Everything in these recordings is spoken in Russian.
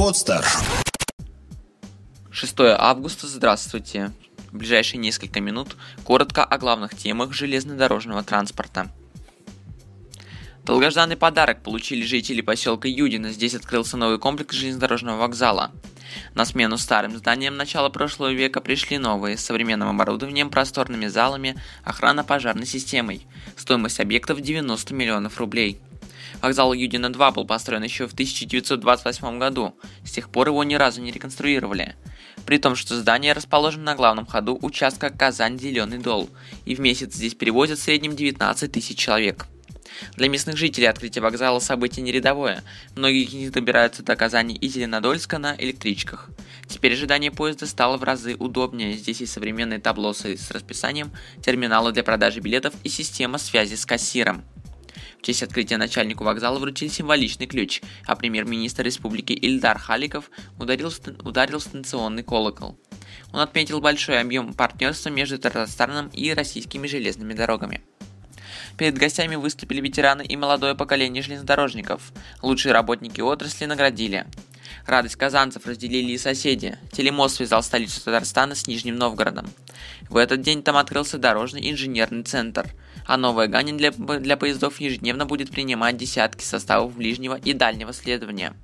Подстер. 6 августа, здравствуйте. В ближайшие несколько минут коротко о главных темах железнодорожного транспорта. Долгожданный подарок получили жители поселка Юдина. Здесь открылся новый комплекс железнодорожного вокзала. На смену старым зданиям начала прошлого века пришли новые, с современным оборудованием, просторными залами, охрана пожарной системой. Стоимость объектов 90 миллионов рублей. Вокзал Юдина-2 был построен еще в 1928 году, с тех пор его ни разу не реконструировали. При том, что здание расположено на главном ходу участка Казань-Зеленый Дол, и в месяц здесь перевозят в среднем 19 тысяч человек. Для местных жителей открытие вокзала событие не рядовое. Многие из них добираются до Казани и Зеленодольска на электричках. Теперь ожидание поезда стало в разы удобнее. Здесь есть современные таблосы с расписанием, терминалы для продажи билетов и система связи с кассиром. В честь открытия начальнику вокзала вручили символичный ключ, а премьер-министр республики Ильдар Халиков ударил, ударил станционный колокол. Он отметил большой объем партнерства между Татарстаном и российскими железными дорогами. Перед гостями выступили ветераны и молодое поколение железнодорожников. Лучшие работники отрасли наградили. Радость казанцев разделили и соседи. Телемост связал столицу Татарстана с Нижним Новгородом. В этот день там открылся дорожный инженерный центр – а новая Ганин для, для поездов ежедневно будет принимать десятки составов ближнего и дальнего следования.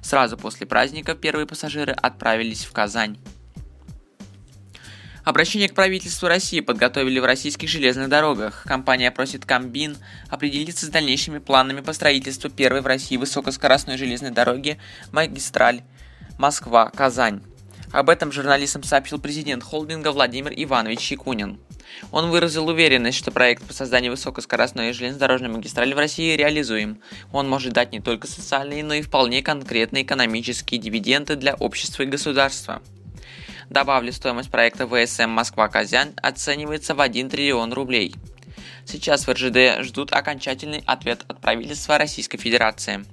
Сразу после праздника первые пассажиры отправились в Казань. Обращение к правительству России подготовили в российских железных дорогах. Компания просит Комбин определиться с дальнейшими планами по строительству первой в России высокоскоростной железной дороги магистраль Москва-Казань. Об этом журналистам сообщил президент холдинга Владимир Иванович Щекунин. Он выразил уверенность, что проект по созданию высокоскоростной железнодорожной магистрали в России реализуем. Он может дать не только социальные, но и вполне конкретные экономические дивиденды для общества и государства. Добавлю, стоимость проекта ВСМ Москва-Казань оценивается в 1 триллион рублей. Сейчас в РЖД ждут окончательный ответ от правительства Российской Федерации.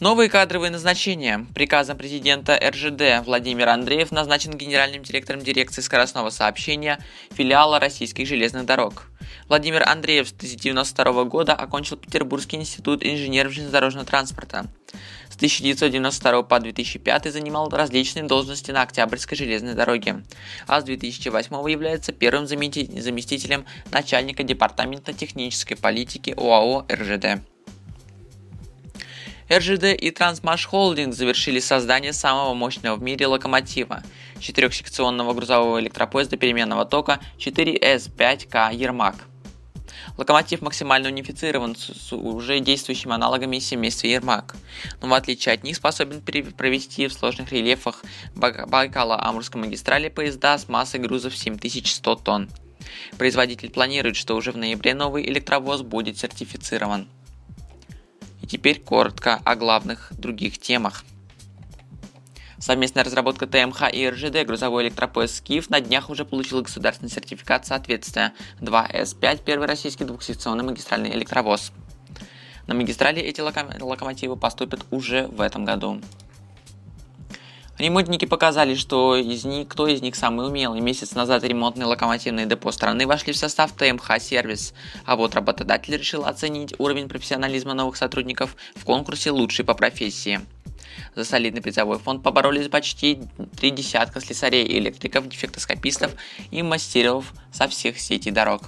Новые кадровые назначения. Приказом президента РЖД Владимир Андреев назначен генеральным директором дирекции скоростного сообщения филиала российских железных дорог. Владимир Андреев с 1992 года окончил Петербургский институт инженеров железнодорожного транспорта. С 1992 по 2005 занимал различные должности на Октябрьской железной дороге, а с 2008 является первым заместителем начальника департамента технической политики ОАО РЖД. РЖД и Трансмаш Холдинг завершили создание самого мощного в мире локомотива – четырехсекционного грузового электропоезда переменного тока 4С5К «Ермак». Локомотив максимально унифицирован с уже действующими аналогами семейства Ермак, но в отличие от них способен провести в сложных рельефах Байкала-Амурской магистрали поезда с массой грузов 7100 тонн. Производитель планирует, что уже в ноябре новый электровоз будет сертифицирован. Теперь коротко о главных других темах. Совместная разработка ТМХ и РЖД грузовой электропоезд «Скиф» на днях уже получила государственный сертификат соответствия 2С5, первый российский двухсекционный магистральный электровоз. На магистрали эти локомотивы поступят уже в этом году. Ремонтники показали, что из них, кто из них самый умелый. Месяц назад ремонтные локомотивные депо страны вошли в состав ТМХ сервис, а вот работодатель решил оценить уровень профессионализма новых сотрудников в конкурсе «Лучший по профессии». За солидный призовой фонд поборолись почти три десятка слесарей, электриков, дефектоскопистов и мастеров со всех сетей дорог.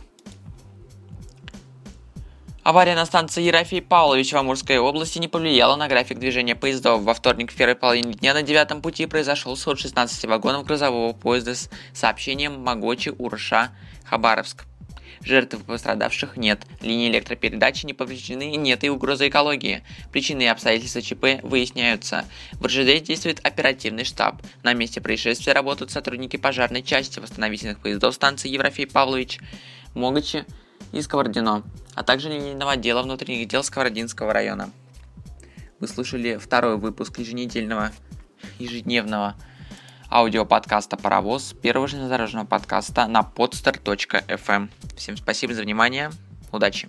Авария на станции Ерофей Павлович в Амурской области не повлияла на график движения поездов. Во вторник в первой половине дня на девятом пути произошел сход 16 вагонов грузового поезда с сообщением Могочи, Урша, Хабаровск. Жертв пострадавших нет, линии электропередачи не повреждены, нет и угрозы экологии. Причины и обстоятельства ЧП выясняются. В РЖД действует оперативный штаб. На месте происшествия работают сотрудники пожарной части восстановительных поездов станции Еврофей Павлович, Могочи, и Сковородино, а также линейного отдела внутренних дел Сковородинского района. Вы слышали второй выпуск еженедельного, ежедневного аудиоподкаста «Паровоз», первого железнодорожного подкаста на podster.fm. Всем спасибо за внимание, удачи!